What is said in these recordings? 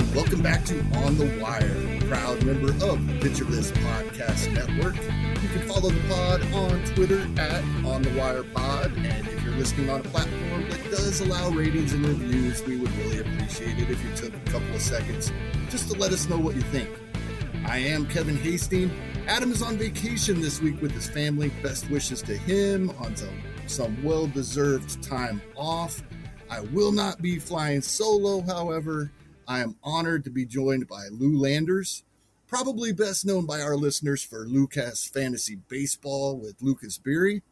welcome back to On the Wire, proud member of the Pitcher List Podcast Network. You can follow the pod on Twitter at On the Wire Pod, and if you're listening on a platform that does allow ratings and reviews, we would really appreciate it if you took a couple of seconds just to let us know what you think. I am Kevin Hastings. Adam is on vacation this week with his family. Best wishes to him on some, some well deserved time off. I will not be flying solo, however. I am honored to be joined by Lou Landers, probably best known by our listeners for Lucas Fantasy Baseball with Lucas Beery.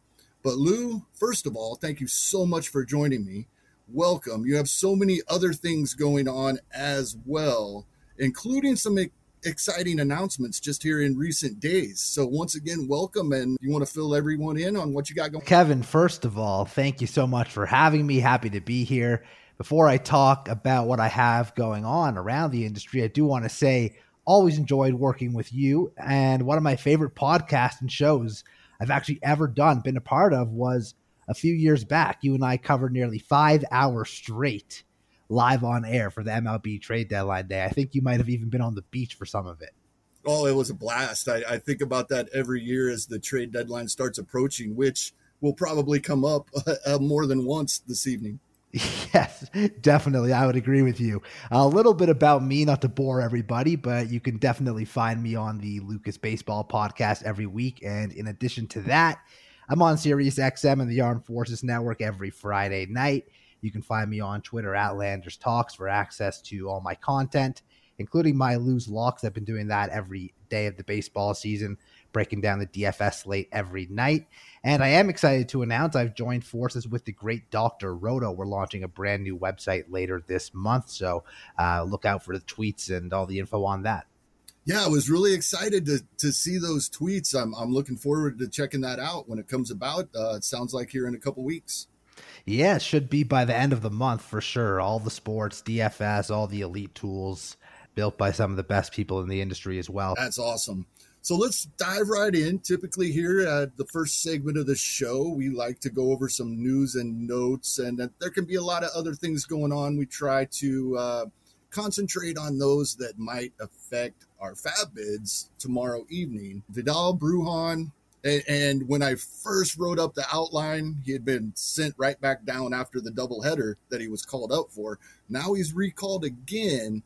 But Lou, first of all, thank you so much for joining me. Welcome. You have so many other things going on as well, including some exciting announcements just here in recent days. So once again, welcome, and you want to fill everyone in on what you got going. Kevin, first of all, thank you so much for having me. Happy to be here. Before I talk about what I have going on around the industry, I do want to say always enjoyed working with you. And one of my favorite podcasts and shows I've actually ever done, been a part of, was a few years back. You and I covered nearly five hours straight live on air for the MLB trade deadline day. I think you might have even been on the beach for some of it. Oh, it was a blast. I, I think about that every year as the trade deadline starts approaching, which will probably come up uh, more than once this evening. Yes, definitely. I would agree with you. A little bit about me, not to bore everybody, but you can definitely find me on the Lucas Baseball podcast every week. And in addition to that, I'm on Sirius XM and the Armed Forces Network every Friday night. You can find me on Twitter at Landers Talks for access to all my content, including my Lou's Locks. I've been doing that every day of the baseball season, breaking down the DFS slate every night. And I am excited to announce I've joined forces with the great Dr. Roto. We're launching a brand new website later this month. So uh, look out for the tweets and all the info on that. Yeah, I was really excited to, to see those tweets. I'm, I'm looking forward to checking that out when it comes about. Uh, it sounds like here in a couple weeks. Yeah, it should be by the end of the month for sure. All the sports, DFS, all the elite tools built by some of the best people in the industry as well. That's awesome. So let's dive right in. Typically, here at the first segment of the show, we like to go over some news and notes, and there can be a lot of other things going on. We try to uh, concentrate on those that might affect our FAAB bids tomorrow evening. Vidal Bruján. and, and, when I first wrote up the outline, he had been sent right back down after the doubleheader that he was called up for. Now he's recalled again.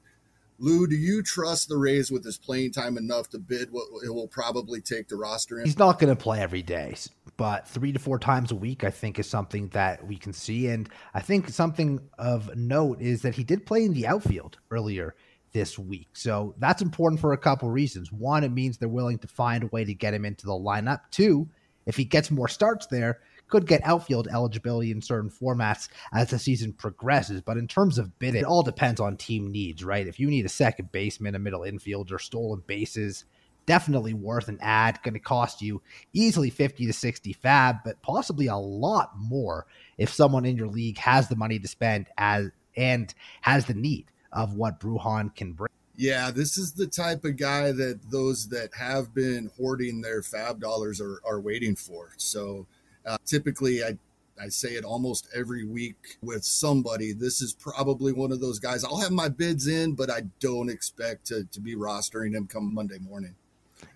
Lou, do you trust the Rays with his playing time enough to bid what it will probably take to roster him? He's not going to play every day, but three to four times a week, I think, is something that we can see. And I think something of note is that he did play in the outfield earlier this week. So that's important for a couple reasons. One, it means they're willing to find a way to get him into the lineup. Two, if he gets more starts there, could get outfield eligibility in certain formats as the season progresses. But in terms of bid, it all depends on team needs, right? If you need a second baseman, a middle infielder, stolen bases, definitely worth an ad. Going to cost you easily 50 to 60 FAAB, but possibly a lot more if someone in your league has the money to spend as and has the need of what Bruján can bring. Yeah, this is the type of guy that those that have been hoarding their FAAB dollars are, are waiting for. So uh, typically, I I say it almost every week with somebody. This is probably one of those guys. I'll have my bids in, but I don't expect to, to be rostering him come Monday morning.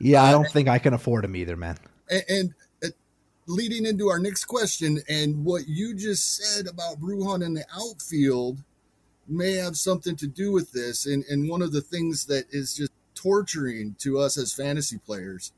Yeah, I don't uh, think I can afford him either, man. And, and uh, leading into our next question, and what you just said about Bruján in the outfield, may have something to do with this. And, and one of the things that is just torturing to us as fantasy players,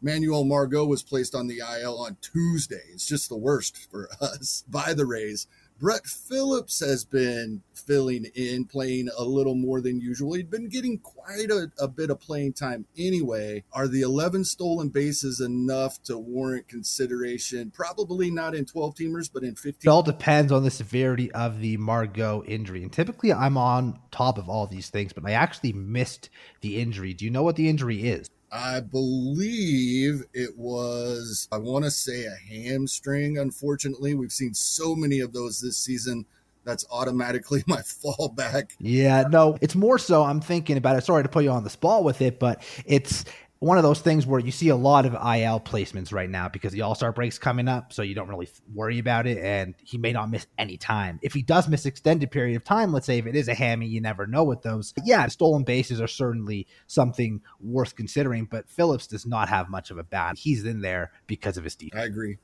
Manuel Margot was placed on the IL on Tuesday. It's just the worst for us by the Rays. Brett Phillips has been filling in, playing a little more than usual. He'd been getting quite a, a, bit of playing time anyway. Are the 11 stolen bases enough to warrant consideration? Probably not in 12 teamers, but in 15. It all depends on the severity of the Margot injury. And typically I'm on top of all these things, but I actually missed the injury. Do you know what the injury is? I believe it was, I want to say a hamstring. Unfortunately, we've seen so many of those this season. That's automatically my fallback. Yeah, no, it's more so I'm thinking about it. Sorry to put you on the spot with it, but it's one of those things where you see a lot of IL placements right now because the All Star break's coming up, so you don't really worry about it, and he may not miss any time. If he does miss extended period of time, let's say if it is a hammy, you never know with those. Yeah, stolen bases are certainly something worth considering, but Phillips does not have much of a bat. He's in there because of his defense. I agree.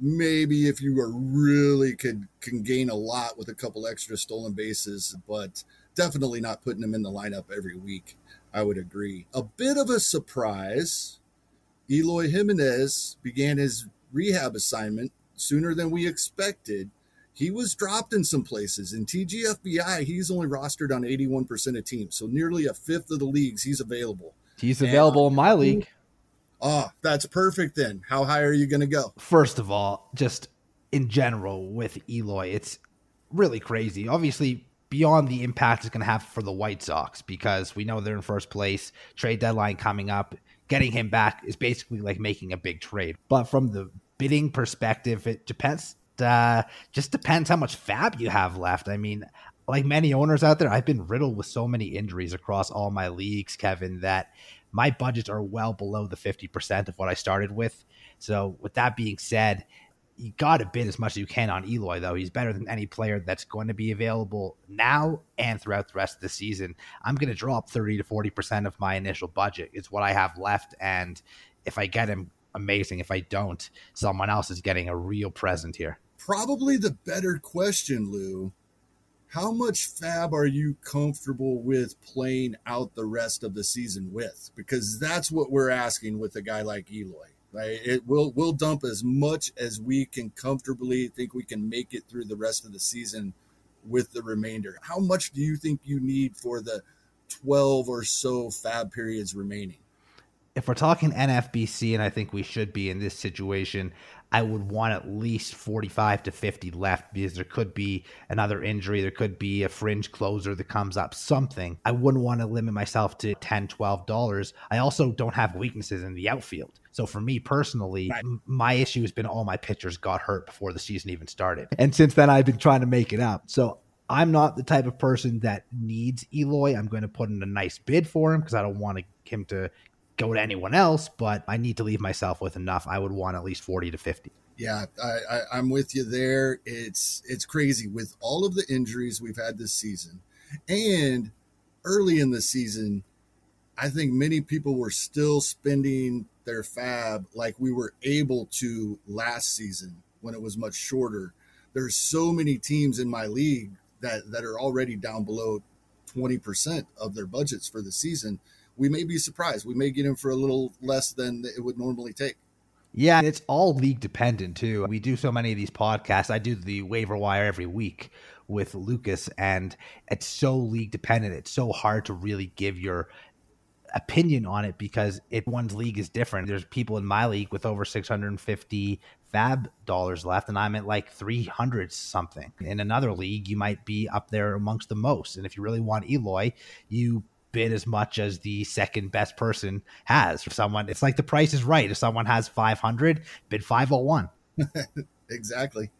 Maybe if you are really could can gain a lot with a couple extra stolen bases, but definitely not putting him in the lineup every week. I would agree. A bit of a surprise. Eloy Jimenez began his rehab assignment sooner than we expected. He was dropped in some places. In TGFBI, he's only rostered on 81% of teams. So nearly a fifth of the leagues he's available. He's available and, in my league. Oh, that's perfect then. How high are you going to go? First of all, just in general with Eloy, it's really crazy. Obviously, beyond the impact it's going to have for the White Sox because we know they're in first place, trade deadline coming up. Getting him back is basically like making a big trade. But from the bidding perspective, it depends. Uh, just depends how much FAAB you have left. I mean, like many owners out there, I've been riddled with so many injuries across all my leagues, Kevin, that my budgets are well below the 50% of what I started with. So, with that being said, you got to bid as much as you can on Eloy, though. He's better than any player that's going to be available now and throughout the rest of the season. I'm going to drop 30 to 40% of my initial budget. It's what I have left. And if I get him, amazing. If I don't, someone else is getting a real present here. Probably the better question, Lou. How much FAAB are you comfortable with playing out the rest of the season with? Because that's what we're asking with a guy like Eloy Right? It will we'll dump as much as we can comfortably think we can make it through the rest of the season with the remainder. How much do you think you need for the 12 or so FAAB periods remaining? If we're talking NFBC, and I think we should be in this situation, I would want at least 45 to 50 left because there could be another injury. There could be a fringe closer that comes up, something. I wouldn't want to limit myself to 10 $12. I also don't have weaknesses in the outfield. So for me personally, right. my issue has been all my pitchers got hurt before the season even started. And since then, I've been trying to make it up. So I'm not the type of person that needs Eloy. I'm going to put in a nice bid for him because I don't want him to go to anyone else, but I need to leave myself with enough. I would want at least 40 to 50. Yeah, I, I, am with you there. It's it's crazy with all of the injuries we've had this season, and early in the season, I think many people were still spending their FAAB like we were able to last season when it was much shorter. There's so many teams in my league that that are already down below 20% of their budgets for the season we may be surprised. We may get him for a little less than it would normally take. Yeah, it's all league dependent too. We do so many of these podcasts. I do the waiver wire every week with Lucas, and it's so league dependent. It's so hard to really give your opinion on it because it one's league is different. There's people in my league with over 650 FAAB dollars left, and I'm at like 300 something. In another league, you might be up there amongst the most. And if you really want Eloy, you bid as much as the second best person has. For someone, it's like the price is right. If someone has 500, bid 501. exactly.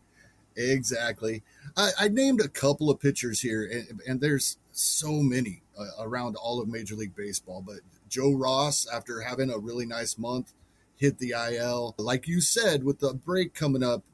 Exactly. I, I, named a couple of pitchers here, and, and there's so many uh, around all of Major League Baseball. But Joe Ross, after having a really nice month, hit the IL. Like you said, with the break coming up,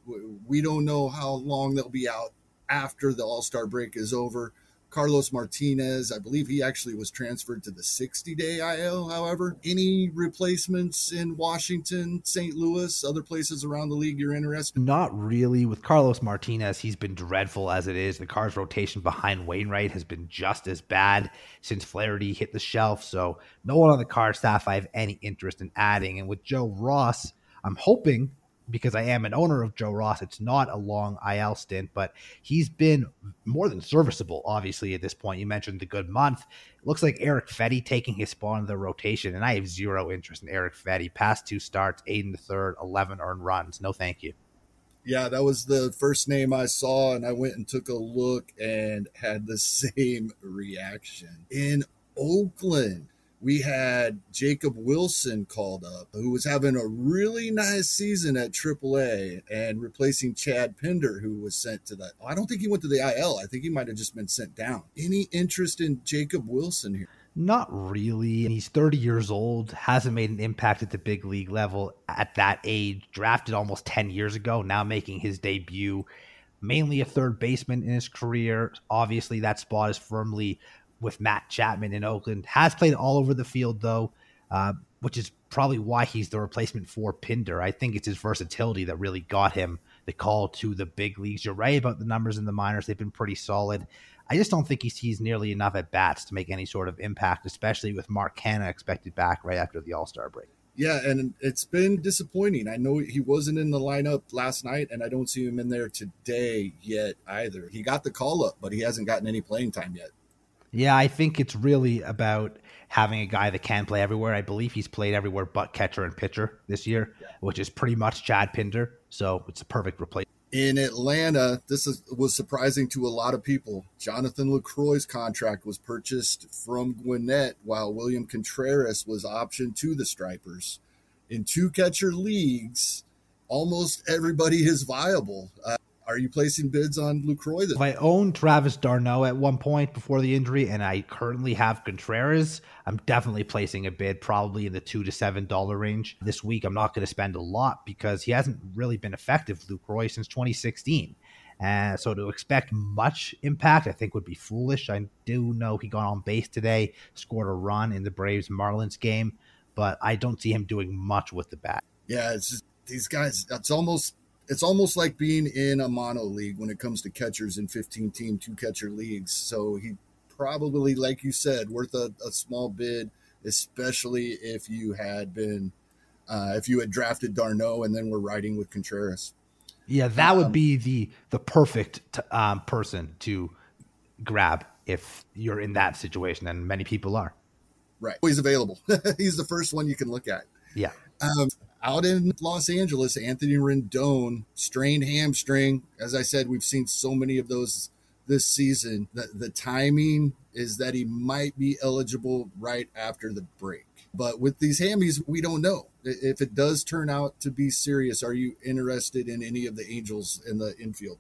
we don't know how long they'll be out after the All Star break is over. Carlos Martinez, I believe he actually was transferred to the 60 day IL, however. Any replacements in Washington, St. Louis, other places around the league you're interested? Not really. With Carlos Martinez, he's been dreadful as it is. The Cards rotation behind Wainwright has been just as bad since Flaherty hit the shelf. So, no one on the card staff I have any interest in adding. And with Joe Ross, I'm hoping because I am an owner of Joe Ross. It's not a long IL stint, but he's been more than serviceable, obviously, at this point. You mentioned the good month. It looks like Eric Fedde taking his spot in the rotation, and I have zero interest in Eric Fedde. Past two starts, eight in the third, 11 earned runs. No, thank you. Yeah, that was the first name I saw, and I went and took a look and had the same reaction. In Oakland, we had Jacob Wilson called up, who was having a really nice season at AAA and replacing Chad Pinder, who was sent to the. I don't think he went to the IL. I think he might have just been sent down. Any interest in Jacob Wilson here? Not really. He's 30 years old, hasn't made an impact at the big league level at that age, drafted almost 10 years ago, now making his debut. Mainly a third baseman in his career. Obviously, that spot is firmly with Matt Chapman in Oakland. Has played all over the field, though, uh, which is probably why he's the replacement for Pinder. I think it's his versatility that really got him the call to the big leagues. You're right about the numbers in the minors, they've been pretty solid. I just don't think he sees nearly enough at bats to make any sort of impact, especially with Mark Canha expected back right after the All Star break. Yeah, and it's been disappointing. I know he wasn't in the lineup last night, and I don't see him in there today yet either. He got the call up, but he hasn't gotten any playing time yet. Yeah, I think it's really about having a guy that can play everywhere. I believe he's played everywhere but catcher and pitcher this year, yeah. which is pretty much Chad Pinder. So it's a perfect replacement in Atlanta, this is, was surprising to a lot of people. Jonathan Lucroy's contract was purchased from Gwinnett, while William Contreras was optioned to the Stripers. In two catcher leagues, almost everybody is viable. Uh, are you placing bids on Lucroy? If I owned Travis d'Arnaud at one point before the injury, and I currently have Contreras, I'm definitely placing a bid, probably in the two to seven dollar range this week. I'm not going to spend a lot because he hasn't really been effective, Lucroy, since 2016. Uh, so to expect much impact, I think would be foolish. I do know he got on base today, scored a run in the Braves Marlins game, but I don't see him doing much with the bat. Yeah, it's just these guys. It's almost it's almost like being in a mono league when it comes to catchers in 15 team two catcher leagues. So he probably, like you said, worth a, a small bid, especially if you had been uh, if you had drafted d'Arnaud and then were riding with Contreras. Yeah, that would um, be the the perfect t- um, person to grab if you're in that situation, and many people are. Right, he's available. he's the first one you can look at. Yeah. Um, out in Los Angeles, Anthony Rendon strained hamstring. As I said, we've seen so many of those this season. The, the timing is that he might be eligible right after the break. But with these hammies, we don't know. If it does turn out to be serious, are you interested in any of the Angels in the infield?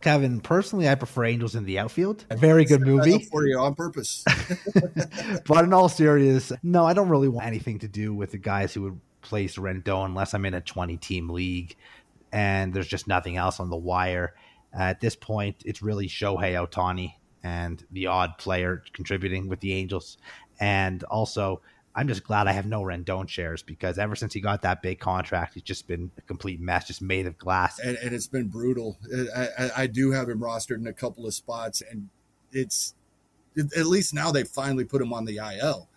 Kevin, personally, I prefer Angels in the outfield. A very good movie for you on purpose. but in all seriousness, no, I don't really want anything to do with the guys who would place Rendon unless I'm in a 20 team league and there's just nothing else on the wire. At this point, it's really Shohei Ohtani and the odd player contributing with the Angels. And also, I'm just glad I have no Rendon shares because ever since he got that big contract, he's just been a complete mess, just made of glass. And, and it's been brutal. I, I, I, do have him rostered in a couple of spots, and it's at least now they finally put him on the IL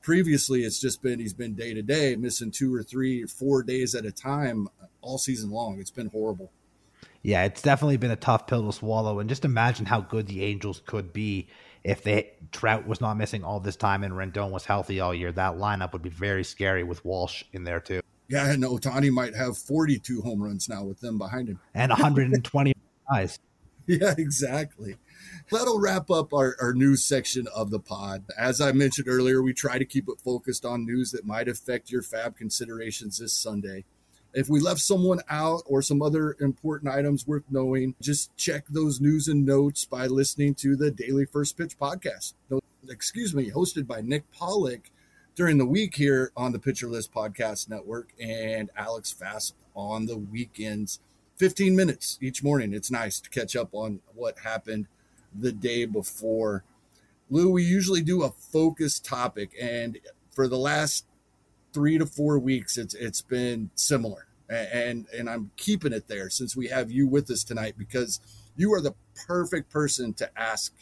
previously it's just been he's been day to day missing two or three or four days at a time all season long. It's been horrible. Yeah it's definitely been a tough pill to swallow. And just imagine how good the angels could be if they trout was not missing all this time and rendon was healthy all year. That lineup would be very scary with walsh in there too. Yeah and ohtani might have 42 home runs now with them behind him. And 120 eyes yeah exactly That'll wrap up our, our news section of the pod. As I mentioned earlier, we try to keep it focused on news that might affect your FAAB considerations this Sunday. If we left someone out or some other important items worth knowing, just check those news and notes by listening to the Daily First Pitch podcast. No, excuse me, hosted by Nick Pollack during the week here on the Pitcher List Podcast Network and Alex Fast on the weekends. 15 minutes each morning. It's nice to catch up on what happened the day before. Lou, we usually do a focus topic, and for the last three to four weeks, it's it's been similar, and and I'm keeping it there since we have you with us tonight because you are the perfect person to ask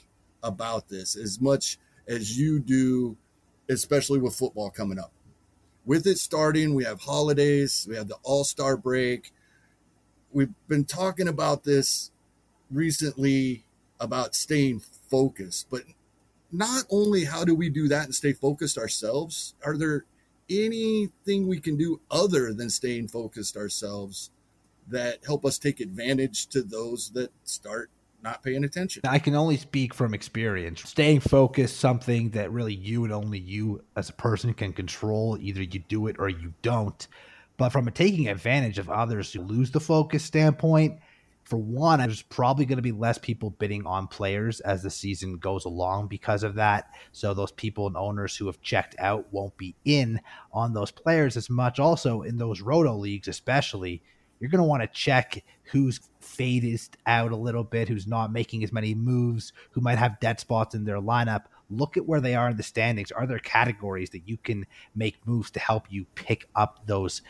about this as much as you do, especially with football coming up. With it starting, we have holidays, we have the All Star break. We've been talking about this recently about staying focused. But not only how do we do that and stay focused ourselves, are there anything we can do other than staying focused ourselves that help us take advantage to those that start not paying attention. I can only speak from experience. Staying focused, something that really you and only you as a person can control. Either you do it or you don't. But from a taking advantage of others who lose the focus standpoint, For one, there's probably going to be less people bidding on players as the season goes along because of that. So those people and owners who have checked out won't be in on those players as much. Also, in those roto leagues, especially, you're going to want to check who's faded out a little bit, who's not making as many moves, who might have dead spots in their lineup. Look at where they are in the standings. Are there categories that you can make moves to help you pick up those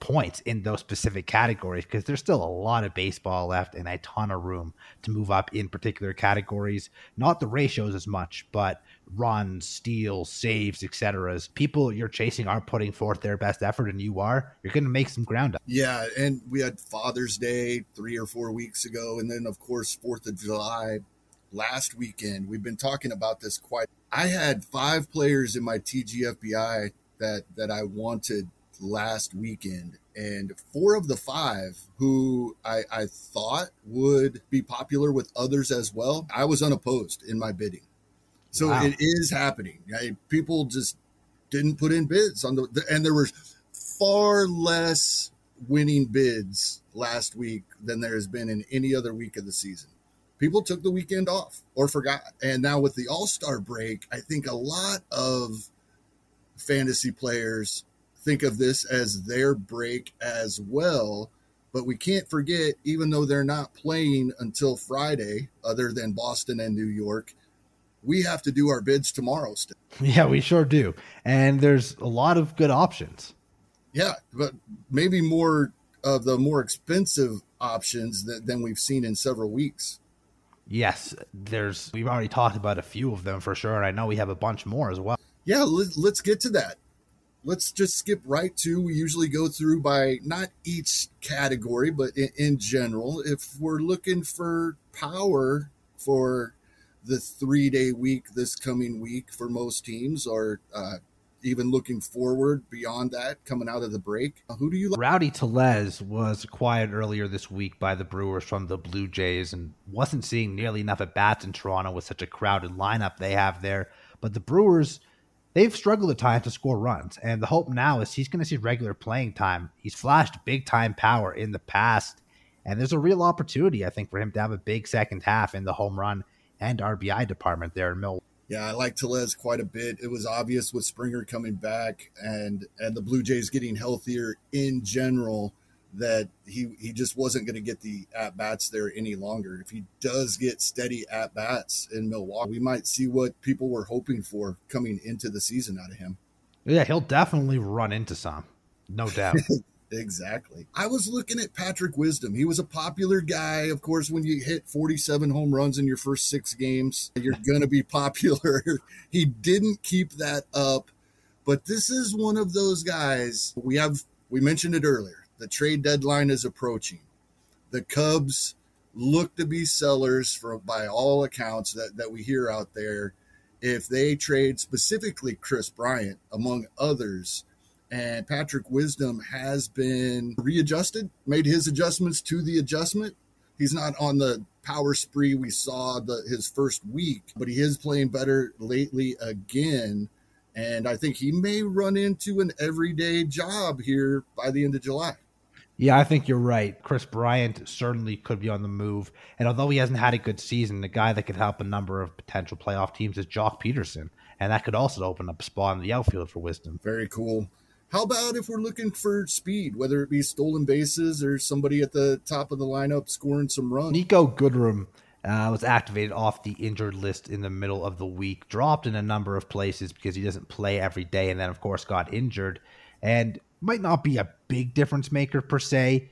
points in those specific categories because there's still a lot of baseball left and a ton of room to move up in particular categories. Not the ratios as much, but runs, steals, saves, etc. People you're chasing aren't putting forth their best effort, and you are, you're going to make some ground up. Yeah, and we had Father's Day three or four weeks ago, and then of course Fourth of July last weekend. We've been talking about this quite. I had five players in my TGFBI that that I wanted last weekend, and four of the five who I, I thought would be popular with others as well, I was unopposed in my bidding. So wow. it is happening. People just didn't put in bids on the, and there was far less winning bids last week than there has been in any other week of the season. People took the weekend off or forgot. And now with the All Star break, I think a lot of fantasy players think of this as their break as well. But we can't forget, even though they're not playing until Friday, other than Boston and New York, we have to do our bids tomorrow still. Yeah, we sure do. And there's a lot of good options. Yeah, but maybe more of the more expensive options that, than we've seen in several weeks. Yes, there's we've already talked about a few of them for sure. And I know we have a bunch more as well. Yeah, let, let's get to that let's just skip right to we usually go through by not each category but in, in, general. If we're looking for power for the three day week this coming week for most teams or uh, even looking forward beyond that coming out of the break uh, who do you like? Rowdy tellez was acquired earlier this week by the brewers from the blue jays and wasn't seeing nearly enough at bats in toronto with such a crowded lineup they have there. But the brewers they've struggled at times to score runs. And the hope now is he's going to see regular playing time. He's flashed big time power in the past. And there's a real opportunity, I think, for him to have a big second half in the home run and RBI department there in Milwaukee. Yeah, I like Tellez quite a bit. It was obvious with Springer coming back and and the Blue Jays getting healthier in general that he he just wasn't going to get the at bats there any longer. If he does get steady at bats in Milwaukee, we might see what people were hoping for coming into the season out of him. Yeah, he'll definitely run into some, no doubt. exactly. I was looking at Patrick Wisdom. He was a popular guy. Of course, when you hit 47 home runs in your first six games, you're going to be popular. he didn't keep that up, but this is one of those guys. We have, we mentioned it earlier the trade deadline is approaching. The Cubs look to be sellers for by all accounts that, that we hear out there. If they trade specifically Kris Bryant, among others, and Patrick Wisdom has been readjusted, made his adjustments to the adjustment. He's not on the power spree we saw the, his first week, but he is playing better lately again. And I think he may run into an everyday job here by the end of July. Yeah, I think you're right. Kris Bryant certainly could be on the move. And although he hasn't had a good season, the guy that could help a number of potential playoff teams is Joc Pederson. And that could also open up a spot in the outfield for Wisdom. Very cool. How about if we're looking for speed, whether it be stolen bases or somebody at the top of the lineup scoring some runs? Niko Goodrum uh, was activated off the injured list in the middle of the week, dropped in a number of places because he doesn't play every day, and then, of course, got injured. And might not be a big difference maker per se,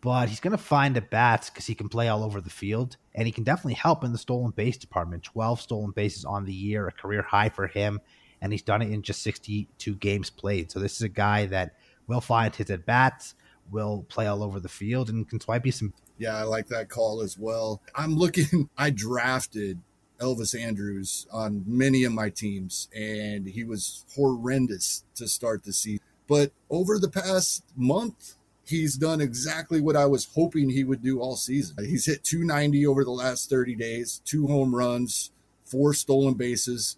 but he's going to find at bats because he can play all over the field and he can definitely help in the stolen base department. 12 stolen bases on the year, a career high for him, and he's done it in just 62 games played. So this is a guy that will find his at bats, will play all over the field, and can swipe you some. Yeah, I like that call as well. I'm looking, I drafted Elvis Andrus on many of my teams, and he was horrendous to start the season. But over the past month, he's done exactly what I was hoping he would do all season. He's hit 290 over the last 30 days, two home runs, four stolen bases,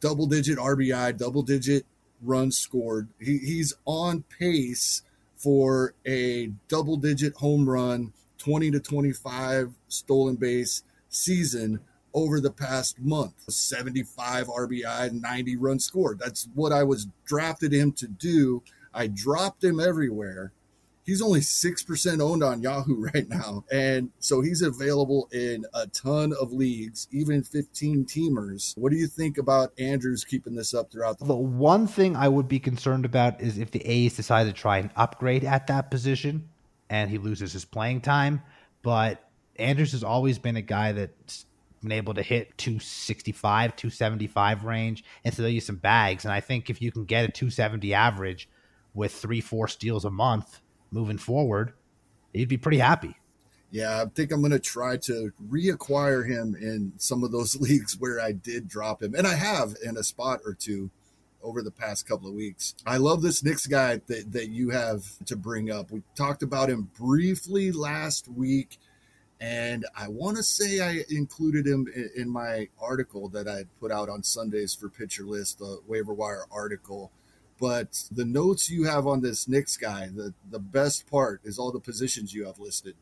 double digit RBI, double digit runs scored. He, he's on pace for a double digit home run 20 to 25 stolen base season over the past month 75 RBI, 90 runs scored. That's what I was drafted him to do. I dropped him everywhere he's only 6% owned on Yahoo right now. And so he's available in a ton of leagues, even 15 teamers. What do you think about Andrus keeping this up throughout the The one thing I would be concerned about is if the A's decide to try and upgrade at that position and he loses his playing time. But Andrus has always been a guy that's been able to hit 265, 275 range and throw use some bags. And I think if you can get a 270 average with three, four steals a month, moving forward, you'd be pretty happy. Yeah, I think I'm going to try to reacquire him in some of those leagues where I did drop him, and I have in a spot or two over the past couple of weeks. I love this Knicks guy that, that you have to bring up. We talked about him briefly last week, and I want to say I included him in, in my article that I put out on Sundays for Pitcher List, the waiver wire article but the notes you have on this Knicks guy, the, the best part is all the positions you have listed.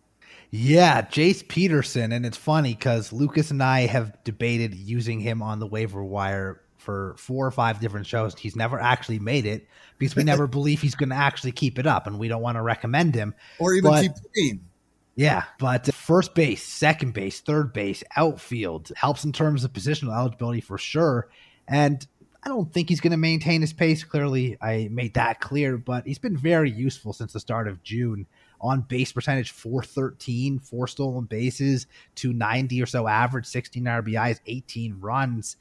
Yeah, Jace Peterson. And it's funny because Lucas and I have debated using him on the waiver wire for four or five different shows. He's never actually made it because we never believe he's going to actually keep it up and we don't want to recommend him. Or even but, keep playing. Yeah, but first base, second base, third base, outfield helps in terms of positional eligibility for sure. And I don't think he's going to maintain his pace. Clearly, I made that clear, but he's been very useful since the start of June. On base percentage, 413, four stolen bases, 290 or so average, 16 RBIs, 18 runs.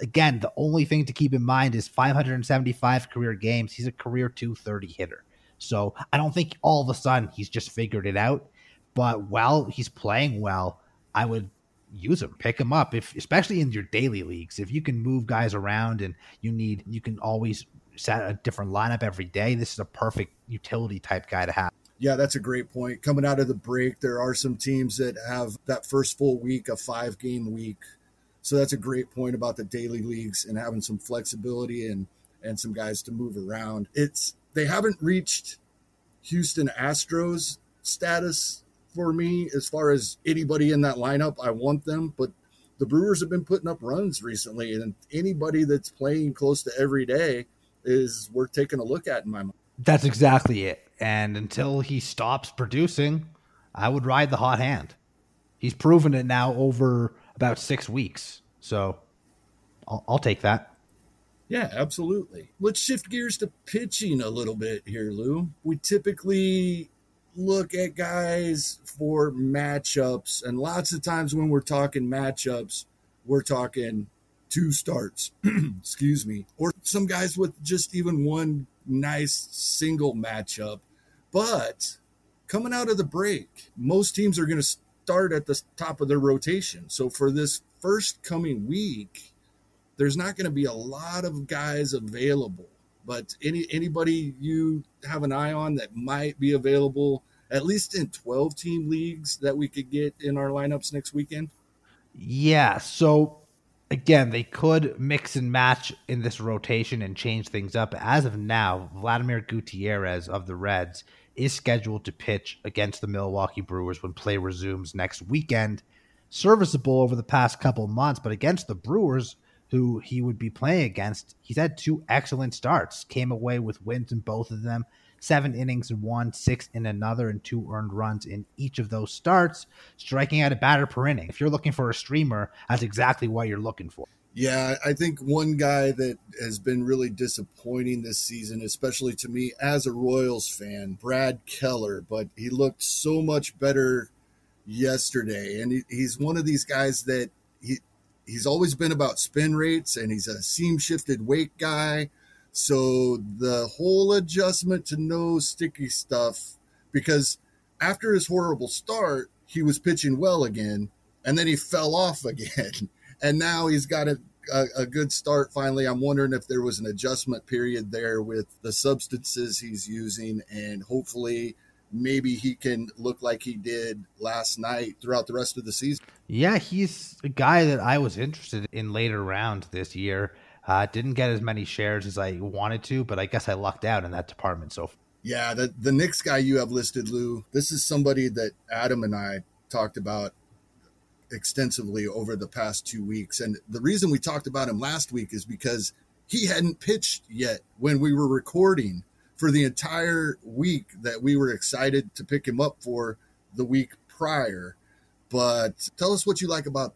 Again, the only thing to keep in mind is 575 career games. He's a career 230 hitter. So I don't think all of a sudden he's just figured it out. But while he's playing well, I would use him, pick him up. If especially in your daily leagues, if you can move guys around and you need, you can always set a different lineup every day. This is a perfect utility type guy to have. Yeah, that's a great point. Coming out of the break, there are some teams that have that first full week, a five game week. So that's a great point about the daily leagues and having some flexibility and and some guys to move around. It's they haven't reached Houston Astros status for me as far as anybody in that lineup. I want them, but the Brewers have been putting up runs recently, and anybody that's playing close to every day is worth taking a look at in my mind. That's exactly it. And until he stops producing, I would ride the hot hand. He's proven it now over about six weeks. So I'll, I'll take that. Yeah, absolutely. Let's shift gears to pitching a little bit here, Lou. We typically look at guys for matchups, and lots of times when we're talking matchups, we're talking two starts, excuse me, or some guys with just even one nice single matchup. But coming out of the break, most teams are going to start at the top of their rotation. So for this first coming week, there's not going to be a lot of guys available but any anybody you have an eye on that might be available at least in 12 team leagues that we could get in our lineups next weekend? Yeah. So again, they could mix and match in this rotation and change things up. As of now, Vladimir Gutierrez of the Reds is scheduled to pitch against the Milwaukee Brewers when play resumes next weekend. Serviceable over the past couple months, but against the Brewers, who he would be playing against, he's had two excellent starts, came away with wins in both of them. Seven innings in one, six in another, and two earned runs in each of those starts, striking out a batter per inning. If you're looking for a streamer, that's exactly what you're looking for. Yeah, I think one guy that has been really disappointing this season, especially to me as a Royals fan, Brad Keller, but he looked so much better yesterday. And he, he's one of these guys that he he's always been about spin rates and he's a seam shifted weight guy. So the whole adjustment to no sticky stuff, because after his horrible start, he was pitching well again, and then he fell off again. And now he's got a, a, a good start finally. I'm wondering if there was an adjustment period there with the substances he's using, and hopefully maybe he can look like he did last night throughout the rest of the season. Yeah, he's a guy that I was interested in later rounds this year. Uh, didn't get as many shares as I wanted to, but I guess I lucked out in that department. So Yeah, the the next guy you have listed, Lou. This is somebody that Adam and I talked about extensively over the past two weeks, and the reason we talked about him last week is because he hadn't pitched yet when we were recording for the entire week that we were excited to pick him up for the week prior. But tell us what you like about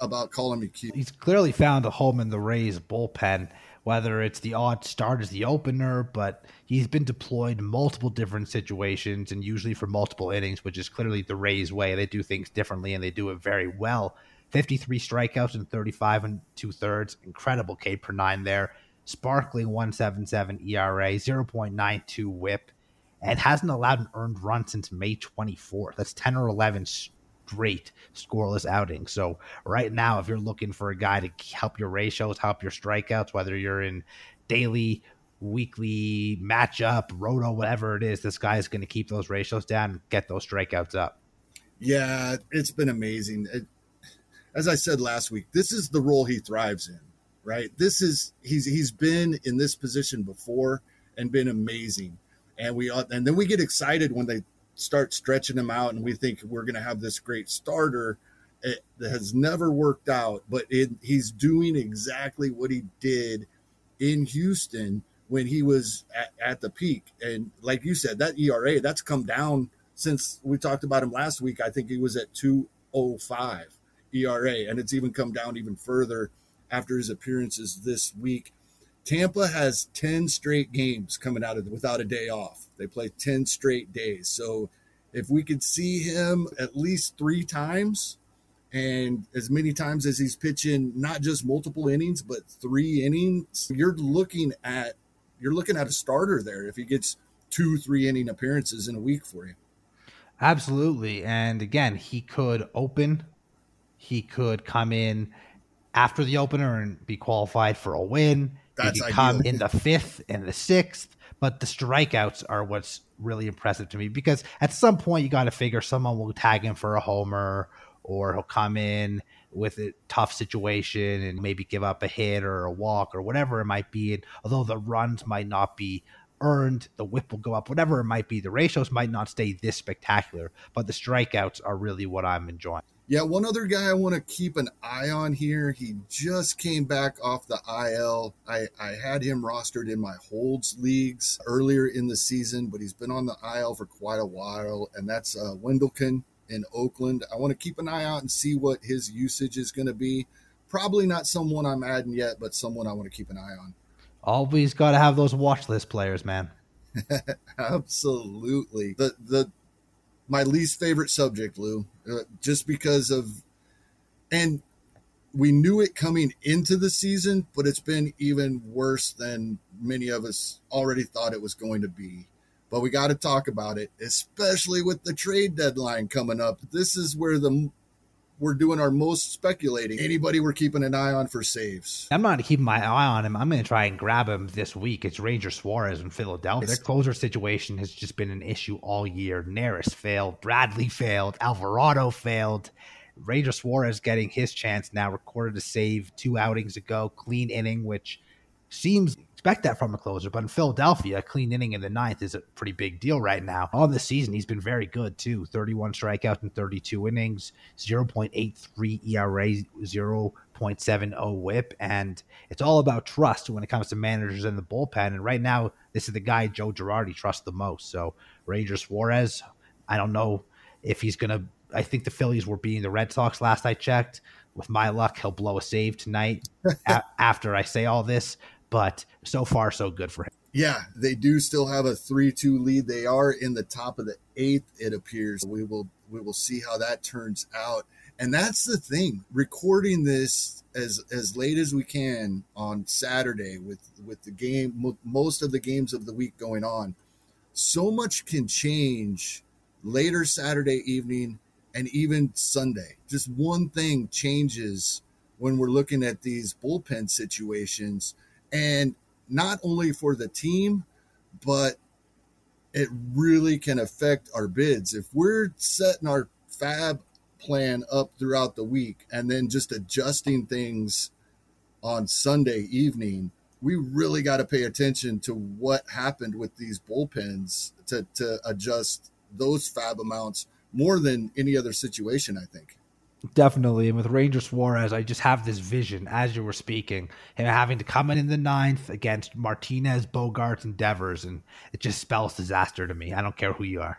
about Collin McHugh. He's clearly found a home in the Rays bullpen whether it's the odd start as the opener, but he's been deployed multiple different situations and usually for multiple innings, which is clearly the Rays way. They do things differently and they do it very well. 53 strikeouts and 35 and two thirds. Incredible K per nine there. Sparkling 177 ERA, 0.92 whip, and hasn't allowed an earned run since May 24th. That's 10 or 11 straight scoreless outing. So right now, if you're looking for a guy to help your ratios, help your strikeouts, whether you're in daily, weekly matchup, roto, whatever it is, this guy is going to keep those ratios down and get those strikeouts up. Yeah, it's been amazing. It, as I said last week, this is the role he thrives in, right? This is he's he's been in this position before and been amazing. And we and then we get excited when they start stretching him out and we think we're going to have this great starter that has never worked out but it, he's doing exactly what he did in houston when he was at, at, the peak and like you said that era that's come down since we talked about him last week i think he was at 205 era and it's even come down even further after his appearances this week Tampa has 10 straight games coming out of without a day off. They play 10 straight days. So if we could see him at least three times and as many times as he's pitching not just multiple innings but three innings, you're looking at you're looking at a starter there if he gets two, three inning appearances in a week for you. Absolutely. And again, he could open, he could come in after the opener and be qualified for a win that's he come in the fifth and the sixth, but the strikeouts are what's really impressive to me because at some point you got to figure someone will tag him for a homer or he'll come in with a tough situation and maybe give up a hit or a walk or whatever it might be. And although the runs might not be earned, the whip will go up, whatever it might be. The ratios might not stay this spectacular, but the strikeouts are really what I'm enjoying. Yeah, one other guy I want to keep an eye on here. He just came back off the IL. I, I had him rostered in my holds leagues earlier in the season, but he's been on the IL for quite a while, and that's uh, Wendelken in Oakland. I want to keep an eye out and see what his usage is going to be. Probably not someone I'm adding yet, but someone I want to keep an eye on. Always got to have those watch list players, man. Absolutely. The the my least favorite subject, Lou, uh, just because of, and we knew it coming into the season, but it's been even worse than many of us already thought it was going to be. But we got to talk about it, especially with the trade deadline coming up. This is where the we're doing our most speculating. Anybody we're keeping an eye on for saves. I'm not keeping my eye on him. I'm going to try and grab him this week. It's Ranger Suarez in Philadelphia. Their closer situation has just been an issue all year. Neris failed, Bradley failed, Alvarado failed. Ranger Suarez getting his chance now, recorded a save two outings ago, clean inning, which seems expect that from a closer. But in Philadelphia, a clean inning in the ninth is a pretty big deal right now. On the season, he's been very good too 31 strikeouts in 32 innings, 0.83 ERA, 0.70 whip. And it's all about trust when it comes to managers in the bullpen. And right now, this is the guy Joe Girardi trusts the most. So, Ranger Suarez, I don't know if he's going to. I think the Phillies were beating the Red Sox last I checked. With my luck, he'll blow a save tonight a- after I say all this but so far so good for him. Yeah, they do still have a three-two lead. They are in the top of the eighth. It appears we will we will see how that turns out. And that's the thing. Recording this as as late as we can on Saturday with with the game most of the games of the week going on. So much can change later Saturday evening and even Sunday. Just one thing changes when we're looking at these bullpen situations and not only for the team, but it really can affect our bids. If we're setting our FAAB plan up throughout the week and then just adjusting things on Sunday evening, we really got to pay attention to what happened with these bullpens to, to adjust those FAAB amounts more than any other situation, I think. Definitely. And with Ranger Suarez, I just have this vision as you were speaking, him having to come in in the ninth against Martinez, Bogaerts, and Devers. And it just spells disaster to me. I don't care who you are.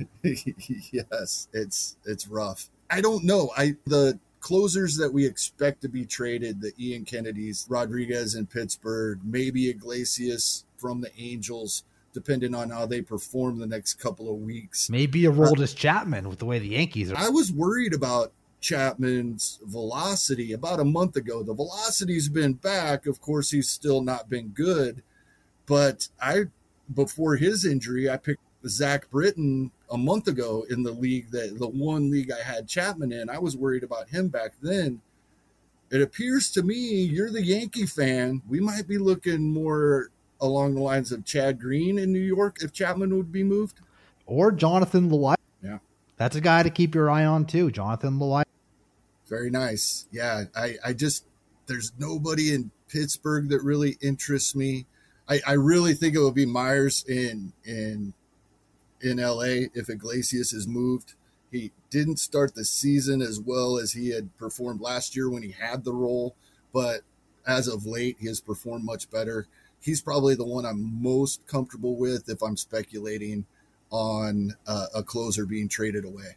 yes, it's it's rough. I don't know. I the closers that we expect to be traded the Ian Kennedys, Rodriguez in Pittsburgh, maybe Iglesias from the Angels, depending on how they perform the next couple of weeks. Maybe a Aroldis uh, Chapman with the way the Yankees are. I was worried about Chapman's velocity about a month ago. The velocity's been back. Of course, he's still not been good. But I, before his injury, I picked Zach Britton a month ago in the league that the one league I had Chapman in. I was worried about him back then. It appears to me you're the Yankee fan. We might be looking more along the lines of Chad Green in New York if Chapman would be moved, or Jonathan Loáisiga. Yeah, that's a guy to keep your eye on too, Jonathan Loáisiga. Very nice. Yeah, I, I just there's nobody in Pittsburgh that really interests me. I, I really think it would be Myers in in in LA if Iglesias is moved. He didn't start the season as well as he had performed last year when he had the role, but as of late, he has performed much better. He's probably the one I'm most comfortable with if I'm speculating on uh, a closer being traded away.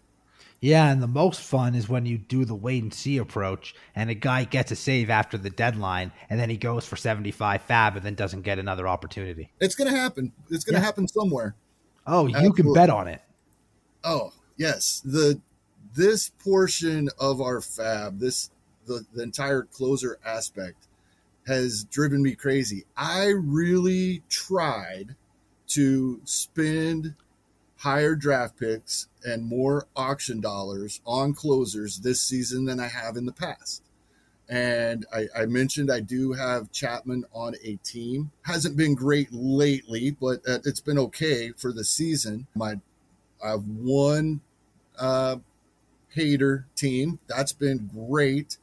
Yeah, and the most fun is when you do the wait and see approach and a guy gets a save after the deadline and then he goes for 75 FAAB and then doesn't get another opportunity. It's going to happen. It's going to yeah. happen somewhere. Oh, you Absolutely. can bet on it. Oh, yes. The this portion of our FAAB, this the, the entire closer aspect has driven me crazy. I really tried to spend higher draft picks and more auction dollars on closers this season than I have in the past. And I, I, mentioned I do have Chapman on a team. Hasn't been great lately, but it's been okay for the season. My I have one uh, Hader team. That's been great.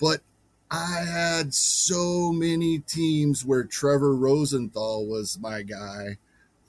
But I had so many teams where Trevor Rosenthal was my guy,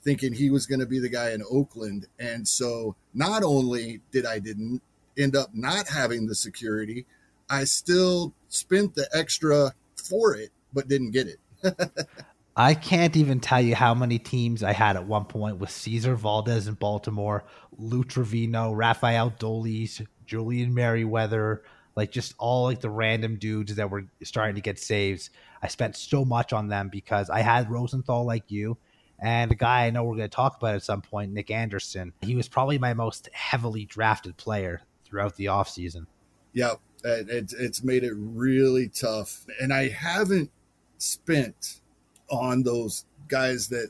thinking he was going to be the guy in Oakland. And so not only did I didn't end up not having the security, I still spent the extra for it, but didn't get it. I can't even tell you how many teams I had at one point with Cesar Valdez in Baltimore, Lou Trivino, Rafael Dolis, Julian Merryweather, like just all like the random dudes that were starting to get saves. I spent so much on them because I had Rosenthal like you. And a guy I know we're going to talk about at some point, Nick Anderson. He was probably my most heavily drafted player throughout the offseason. Yep. It, it's made it really tough. And I haven't spent on those guys that,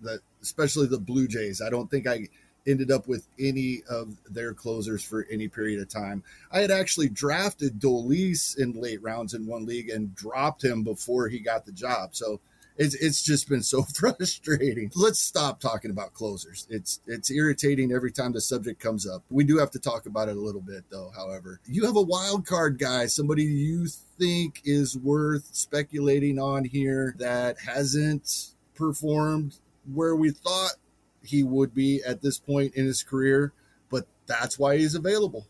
that especially the Blue Jays. I don't think I ended up with any of their closers for any period of time. I had actually drafted Dolis in late rounds in one league and dropped him before he got the job. So it's it's just been so frustrating. Let's stop talking about closers. It's it's irritating every time the subject comes up. We do have to talk about it a little bit though. However, you have a wild card guy, somebody you think is worth speculating on here that hasn't performed where we thought he would be at this point in his career, but that's why he's available.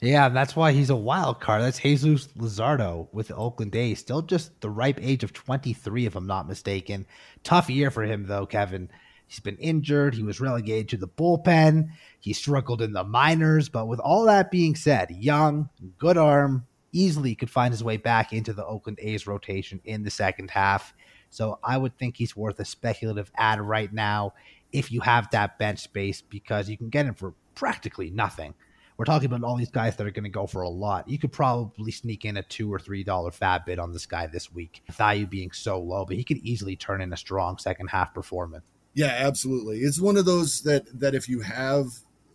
Yeah, that's why he's a wild card. That's Jesus Luzardo with the Oakland A's. Still just the ripe age of 23, if I'm not mistaken. Tough year for him, though, Kevin. He's been injured. He was relegated to the bullpen. He struggled in the minors. But with all that being said, young, good arm, easily could find his way back into the Oakland A's rotation in the second half. So I would think he's worth a speculative ad right now if you have that bench space because you can get him for practically nothing we're talking about all these guys that are going to go for a lot. You could probably sneak in a two or three dollar FAAB bid on this guy this week, value being so low, but he could easily turn in a strong second half performance. Yeah, absolutely. It's one of those that that if you have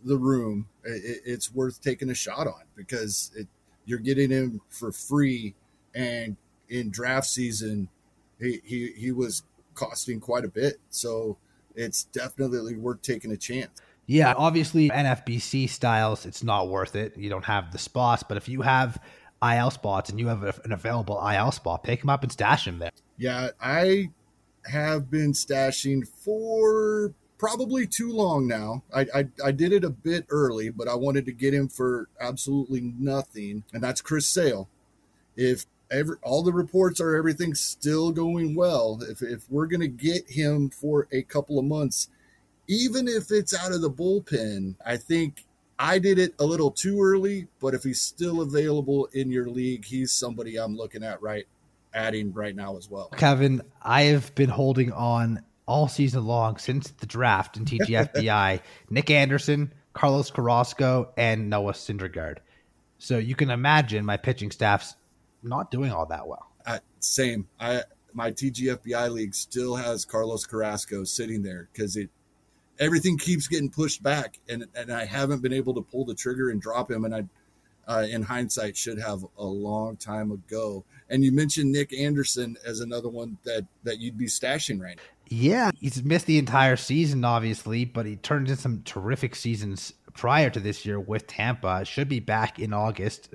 the room, it, it's worth taking a shot on because it, you're getting him for free, and in draft season, he, he he was costing quite a bit, so it's definitely worth taking a chance. Yeah, obviously NFBC styles, it's not worth it. You don't have the spots, but if you have IL spots and you have an available IL spot, pick him up and stash him there. Yeah, I have been stashing for probably too long now. I, I, I did it a bit early, but I wanted to get him for absolutely nothing, and that's Chris Sale. If every all the reports are everything's still going well, if if we're gonna get him for a couple of months, even if it's out of the bullpen, I think I did it a little too early, but if he's still available in your league, he's somebody I'm looking at right adding right now as well. Kevin, I have been holding on all season long since the draft in TGFBI. Nick Anderson, Carlos Carrasco, and Noah Syndergaard. So you can imagine my pitching staff's not doing all that well. Uh, same. I my TGFBI league still has Carlos Carrasco sitting there because it everything keeps getting pushed back, and and I haven't been able to pull the trigger and drop him, and I. Uh, in hindsight, should have a long time ago. And you mentioned Nick Anderson as another one that that you'd be stashing right now. Yeah, he's missed the entire season, obviously, but he turned in some terrific seasons prior to this year with Tampa. Should be back in August.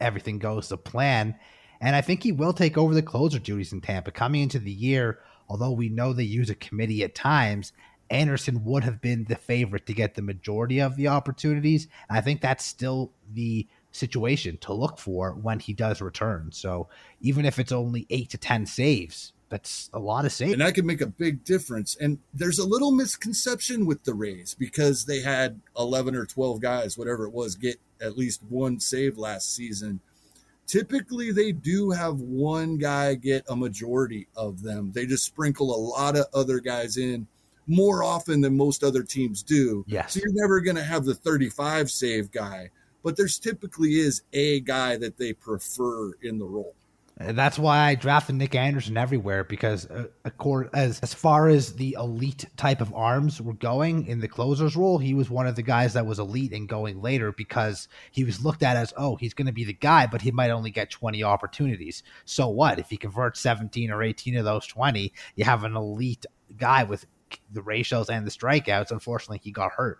Everything goes to plan. And I think he will take over the closer duties in Tampa. Coming into the year, although we know they use a committee at times, Anderson would have been the favorite to get the majority of the opportunities. And I think that's still the situation to look for when he does return. So even if it's only eight to 10 saves, that's a lot of saves. And that can make a big difference. And there's a little misconception with the Rays because they had 11 or 12 guys, whatever it was, get at least one save last season. Typically, they do have one guy get a majority of them. They just sprinkle a lot of other guys in more often than most other teams do. Yes. So you're never going to have the 35 save guy, but there's typically is a guy that they prefer in the role. And that's why I drafted Nick Anderson everywhere because, uh, as as far as the elite type of arms were going in the closer's role, he was one of the guys that was elite and going later because he was looked at as, oh, he's going to be the guy, but he might only get 20 opportunities. So what? If he converts 17 or 18 of those 20, you have an elite guy with the ratios and the strikeouts. Unfortunately, he got hurt,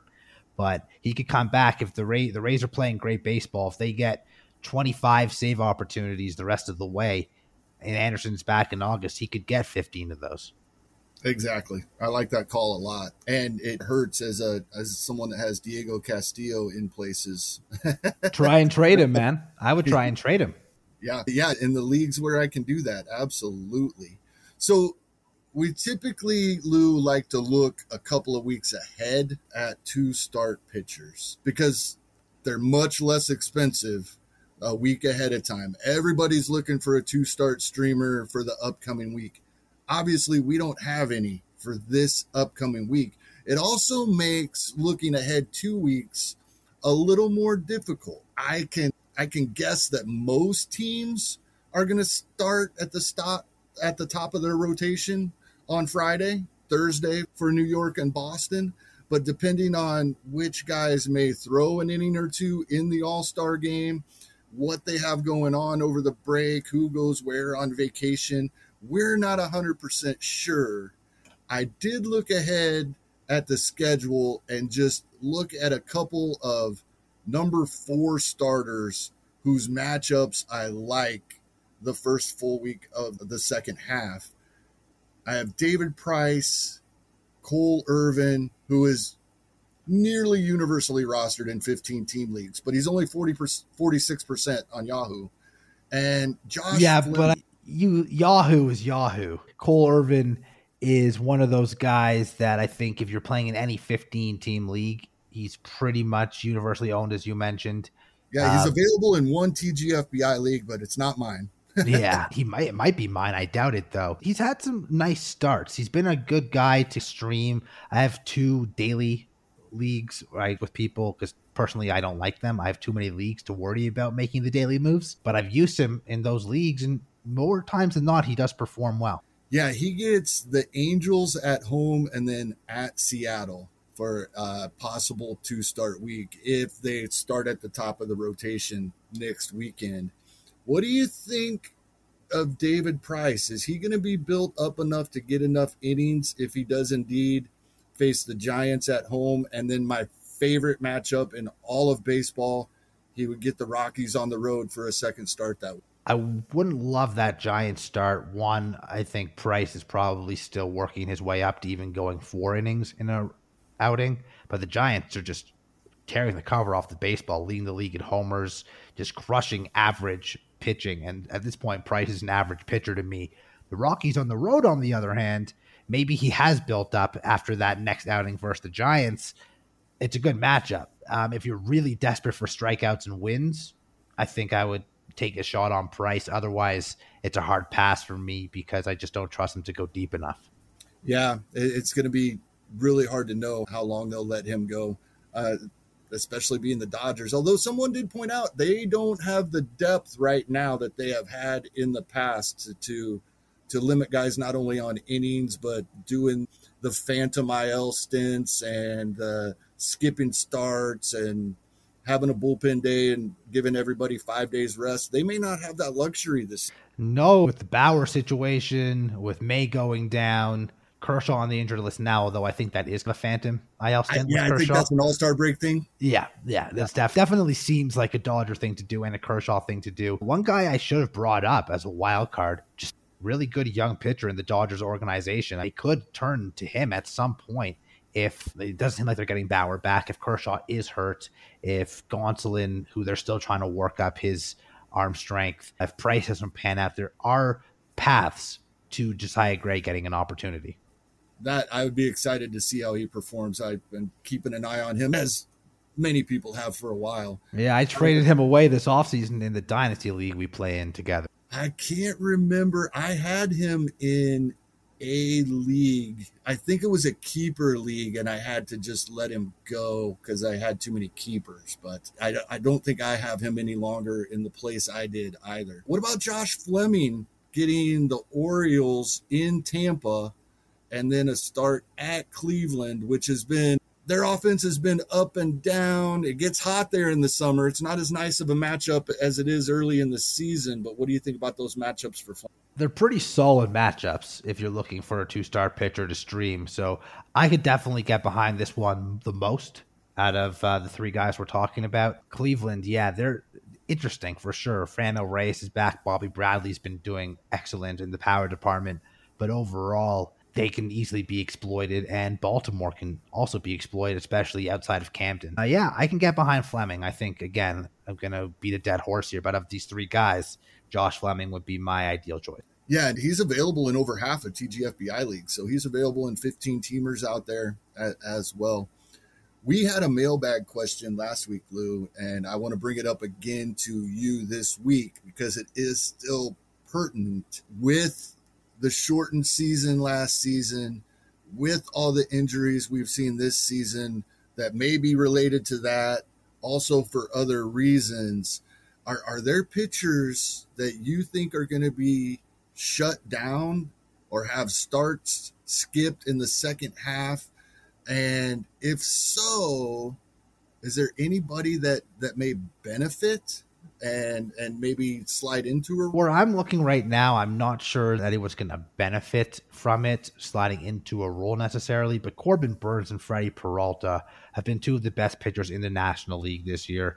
but he could come back if the Ray the Rays are playing great baseball. If they get 25 save opportunities the rest of the way, and Anderson's back in August, he could get 15 of those. Exactly. I like that call a lot. And it hurts as a as someone that has Diego Castillo in places. try and trade him, man. I would try and trade him. Yeah. Yeah, in the leagues where I can do that. Absolutely. So we typically, Lou, like to look a couple of weeks ahead at two start pitchers because they're much less expensive a week ahead of time. Everybody's looking for a two start streamer for the upcoming week. Obviously, we don't have any for this upcoming week. It also makes looking ahead two weeks a little more difficult. I can I can guess that most teams are going to start at the stop at the top of their rotation on Friday, Thursday for New York and Boston. But depending on which guys may throw an inning or two in the All Star game, what they have going on over the break, who goes where on vacation. We're not 100% sure. I did look ahead at the schedule and just look at a couple of number four starters whose matchups I like the first full week of the second half. I have David Price, Cole Irvin, who is nearly universally rostered in 15 team leagues, but he's only 40 46% on Yahoo. And Josh Yeah, Flynn, but you Yahoo is Yahoo. Cole Irvin is one of those guys that I think if you're playing in any 15 team league, he's pretty much universally owned as you mentioned. Yeah, he's um, available in one TGFBI league, but it's not mine. Yeah, he might it might be mine. I doubt it though. He's had some nice starts. He's been a good guy to stream. I have two daily leagues, right, with people because personally I don't like them. I have too many leagues to worry about making the daily moves, but I've used him in those leagues, and more times than not, he does perform well. Yeah, he gets the Angels at home and then at Seattle for a possible two start week if they start at the top of the rotation next weekend. What do you think of David Price? Is he going to be built up enough to get enough innings if he does indeed face the Giants at home, and then my favorite matchup in all of baseball, he would get the Rockies on the road for a second start that week. I wouldn't love that giant start. One, I think Price is probably still working his way up to even going four innings in a outing, but the Giants are just tearing the cover off the baseball, leading the league in homers, just crushing average pitching. And at this point, Price is an average pitcher to me. The Rockies on the road, on the other hand, maybe he has built up after that next outing versus the Giants. It's a good matchup. Um, if you're really desperate for strikeouts and wins, I think I would take a shot on Price. Otherwise, it's a hard pass for me because I just don't trust him to go deep enough. Yeah, it's going to be really hard to know how long they'll let him go, uh, especially being the Dodgers. Although someone did point out they don't have the depth right now that they have had in the past to, to to limit guys not only on innings but doing the phantom IL stints and uh, skipping starts and having a bullpen day and giving everybody five days rest. They may not have that luxury this. No, with the Bauer situation, with May going down, Kershaw on the injured list now, although I think that is the phantom IL stint. I, yeah, I think that's an All Star break thing. Yeah, yeah, that's def- definitely seems like a Dodger thing to do and a Kershaw thing to do. One guy I should have brought up as a wild card, just really good young pitcher in the Dodgers organization. I could turn to him at some point if it doesn't seem like they're getting Bauer back. If Kershaw is hurt, if Gonsolin, who they're still trying to work up his arm strength, if Price doesn't pan out, there are paths to Josiah Gray getting an opportunity. That I would be excited to see how he performs. I've been keeping an eye on him as many people have for a while. Yeah, I traded him away this offseason in the Dynasty League we play in together. I can't remember. I had him in a league. I think it was a keeper league, and I had to just let him go because I had too many keepers. But I, I don't think I have him any longer in the place I did either. What about Josh Fleming getting the Orioles in Tampa and then a start at Cleveland, which has been their offense has been up and down. It gets hot there in the summer. It's not as nice of a matchup as it is early in the season. But what do you think about those matchups for Fleming? they're pretty solid matchups if you're looking for a two star pitcher to stream. So I could definitely get behind this one the most out of uh, the three guys we're talking about. Cleveland, yeah, they're interesting for sure. Franmil Reyes is back. Bobby Bradley's been doing excellent in the power department, but overall, they can easily be exploited, and Baltimore can also be exploited, especially outside of Camden. Uh, yeah, I can get behind Fleming. I think again, I'm gonna beat a dead horse here, but of these three guys, Josh Fleming would be my ideal choice. Yeah, and he's available in over half of TGFBI leagues, so he's available in 15 teamers out there as well. We had a mailbag question last week, Lou, and I want to bring it up again to you this week because it is still pertinent with the shortened season last season, with all the injuries we've seen this season that may be related to that, also for other reasons are are there pitchers that you think are going to be shut down or have starts skipped in the second half? And if so, is there anybody that that may benefit and and maybe slide into her? Where I'm looking right now, I'm not sure that anyone's going to benefit from it sliding into a role necessarily. But Corbin Burnes and Freddie Peralta have been two of the best pitchers in the National League this year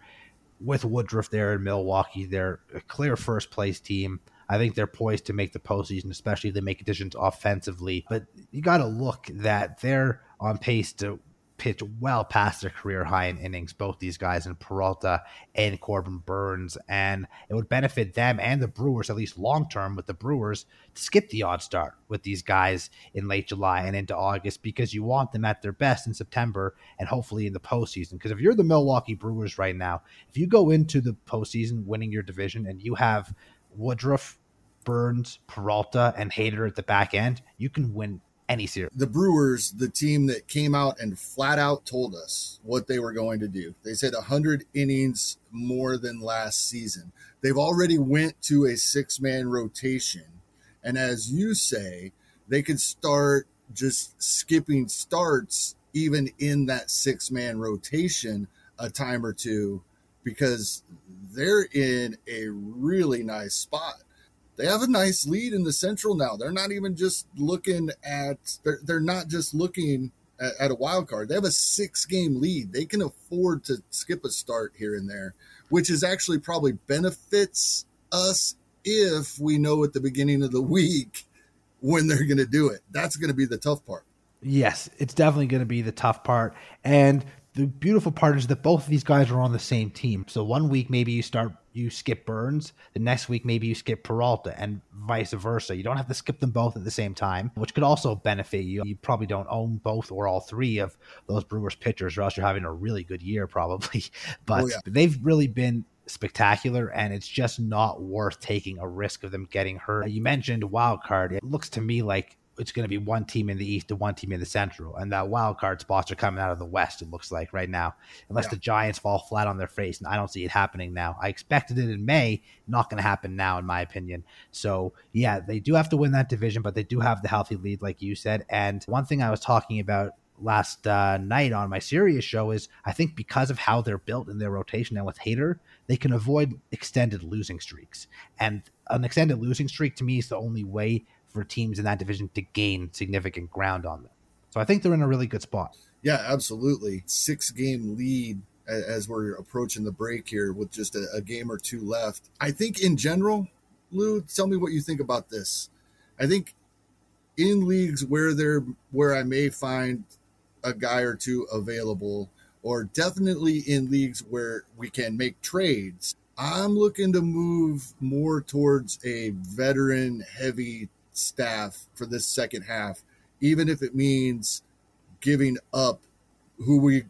with Woodruff there in Milwaukee, they're a clear first place team. I think they're poised to make the postseason, especially if they make additions offensively. But you got to look that they're on pace to pitch well past their career high in innings, both these guys in Peralta and Corbin Burnes. And it would benefit them and the Brewers, at least long term, with the Brewers to skip the odd start with these guys in late July and into August because you want them at their best in September and hopefully in the postseason. Because if you're the Milwaukee Brewers right now, if you go into the postseason winning your division and you have Woodruff, Burnes, Peralta, and Hader at the back end, you can win any series. The Brewers, the team that came out and flat out told us what they were going to do. They said 100 innings more than last season. They've already went to a six-man rotation. And as you say, they could start just skipping starts even in that six-man rotation a time or two because they're in a really nice spot they have a nice lead in the central now. They're not even just looking at they're, they're not just looking at, at a wild card. They have a six game lead. They can afford to skip a start here and there, which is actually probably benefits us if we know at the beginning of the week when they're going to do it. That's going to be the tough part. Yes, it's definitely going to be the tough part. And the beautiful part is that both of these guys are on the same team. So one week maybe you start you skip Burnes, the next week maybe you skip Peralta, and vice versa. You don't have to skip them both at the same time, which could also benefit you. You probably don't own both or all three of those Brewers pitchers, or else you're having a really good year probably. But oh, yeah. they've really been spectacular and it's just not worth taking a risk of them getting hurt. You mentioned wild card. It looks to me like it's going to be one team in the East and one team in the Central. And that wild card spots are coming out of the West, it looks like right now, unless yeah. the Giants fall flat on their face. And I don't see it happening now. I expected it in May, not going to happen now, in my opinion. So, yeah, they do have to win that division, but they do have the healthy lead, like you said. And one thing I was talking about last uh, night on my Sirius show is I think because of how they're built in their rotation and with Hader, they can avoid extended losing streaks. And an extended losing streak to me is the only way for teams in that division to gain significant ground on them. So I think they're in a really good spot. Yeah, absolutely. Six game lead as we're approaching the break here with just a, a, game or two left. I think in general, Lou, tell me what you think about this. I think in leagues where there where I may find a guy or two available, or definitely in leagues where we can make trades, I'm looking to move more towards a veteran heavy staff for this second half, even if it means giving up who we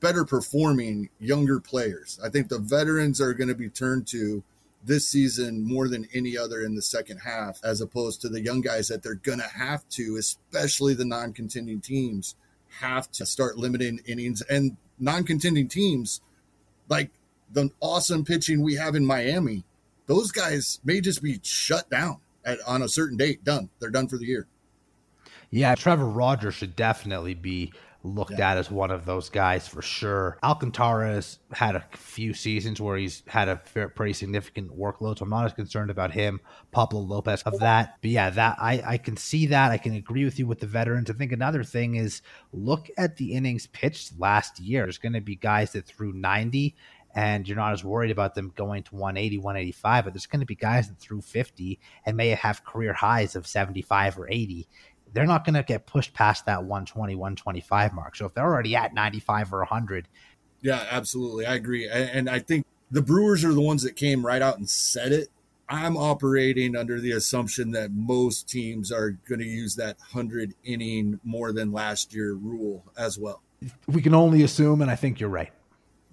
better performing younger players. I think the veterans are going to be turned to this season more than any other in the second half, as opposed to the young guys that they're going to have to, especially the non contending teams, have to start limiting innings. And non contending teams, like the awesome pitching we have in Miami, those guys may just be shut down at, on a certain date. Done. They're done for the year. Yeah, Trevor Rogers should definitely be looked yeah. at as one of those guys for sure. Alcantara has had a few seasons where he's had a pretty significant workload, so I'm not as concerned about him. Pablo Lopez of that, but yeah, that I I can see that. I can agree with you with the veterans. I think another thing is look at the innings pitched last year. There's going to be guys that threw 90 and you're not as worried about them going to 180, 185. But there's going to be guys that threw 50 and may have career highs of 75 or 80. They're not going to get pushed past that 120, 125 mark. So if they're already at 95 or 100. Yeah, absolutely. I agree. And I think the Brewers are the ones that came right out and said it. I'm operating under the assumption that most teams are going to use that 100 inning more than last year rule as well. We can only assume, and I think you're right.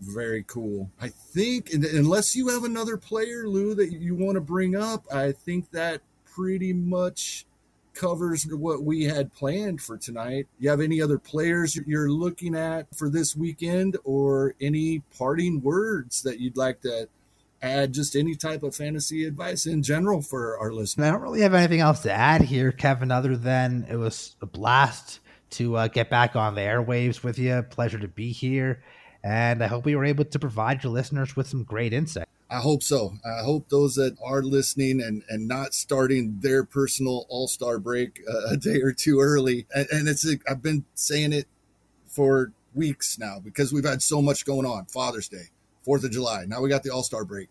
Very cool. I think, unless you have another player, Lou, that you want to bring up, I think that pretty much covers what we had planned for tonight. You have any other players you're looking at for this weekend or any parting words that you'd like to add just any type of fantasy advice in general for our listeners? I don't really have anything else to add here, Kevin, other than it was a blast to uh, get back on the airwaves with you. Pleasure to be here. And I hope we were able to provide your listeners with some great insight. I hope so. I hope those that are listening and, and not starting their personal all star break uh, a day or two early. And, and it's, I've been saying it for weeks now because we've had so much going on Father's Day, Fourth of July. Now we got the all star break.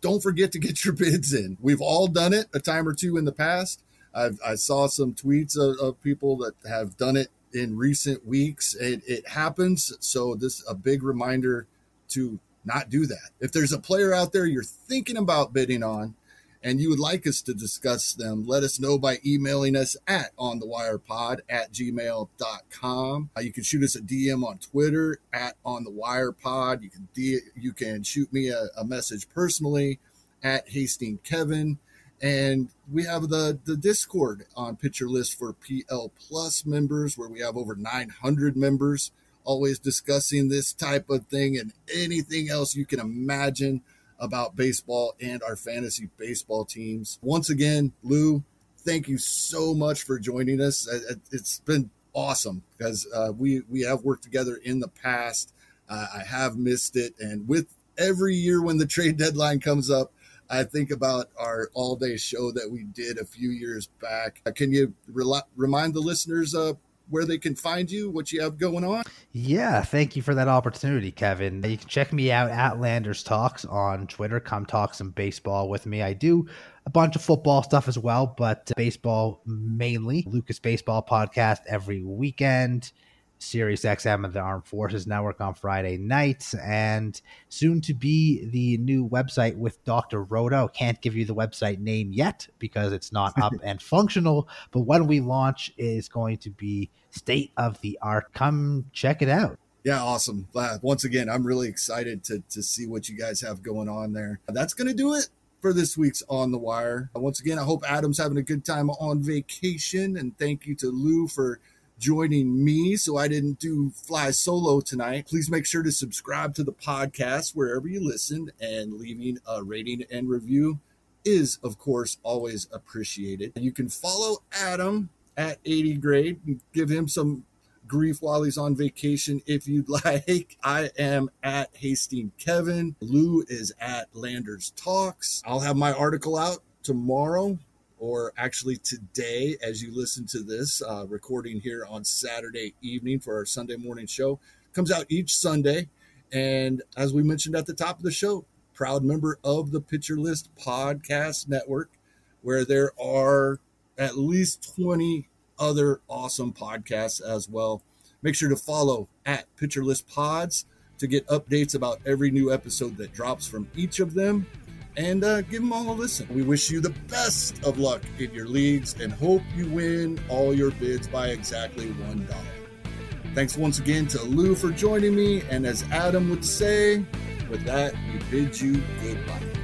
Don't forget to get your bids in. We've all done it a time or two in the past. I've, I saw some tweets of, of people that have done it in recent weeks. It, it happens. So this is a big reminder to not do that. If there's a player out there you're thinking about bidding on and you would like us to discuss them, let us know by emailing us at onthewirepod at gmail.com. Uh, you can shoot us a DM on Twitter at onthewirepod. You can you can shoot me a, a message personally at Hastings Kevin. And we have the, the Discord on Pitcher List for PL Plus members, where we have over 900 members, always discussing this type of thing and anything else you can imagine about baseball and our fantasy baseball teams. Once again, Lou, thank you so much for joining us. It's been awesome because uh, we we have worked together in the past. Uh, I have missed it, and with every year when the trade deadline comes up, I think about our all day show that we did a few years back. Uh, can you re- remind the listeners uh, where they can find you, what you have going on? Yeah, thank you for that opportunity, Kevin. You can check me out at Landers Talks on Twitter. Come talk some baseball with me. I do a bunch of football stuff as well, but baseball mainly. Lou's Locks Baseball Podcast every weekend. Sirius XM and the Armed Forces Network on Friday nights, and soon to be the new website with Dr. Roto. Can't give you the website name yet because it's not up and functional, but when we launch, is going to be state of the art. Come check it out. Yeah, awesome. Uh, once again, I'm really excited to, to see what you guys have going on there. That's going to do it for this week's On the Wire. Once again, I hope Adam's having a good time on vacation, and thank you to Lou for joining me so I didn't do fly solo tonight. Please make sure to subscribe to the podcast wherever you listen and leaving a rating and review is, of course, always appreciated. You can follow Adam at 80 grade and give him some grief while he's on vacation if you'd like. I am at Hasting Kevin. Lou is at Landers Talks. I'll have my article out tomorrow or actually today as you listen to this uh, recording here on Saturday evening for our Sunday morning show. Comes out each Sunday. And as we mentioned at the top of the show, proud member of the Pitcher List Podcast Network, where there are at least 20 other awesome podcasts as well. Make sure to follow at Pitcher List Pods to get updates about every new episode that drops from each of them and uh, give them all a listen. We wish you the best of luck in your leagues and hope you win all your bids by exactly $1. Thanks once again to Lou for joining me. And as Adam would say, with that, we bid you goodbye.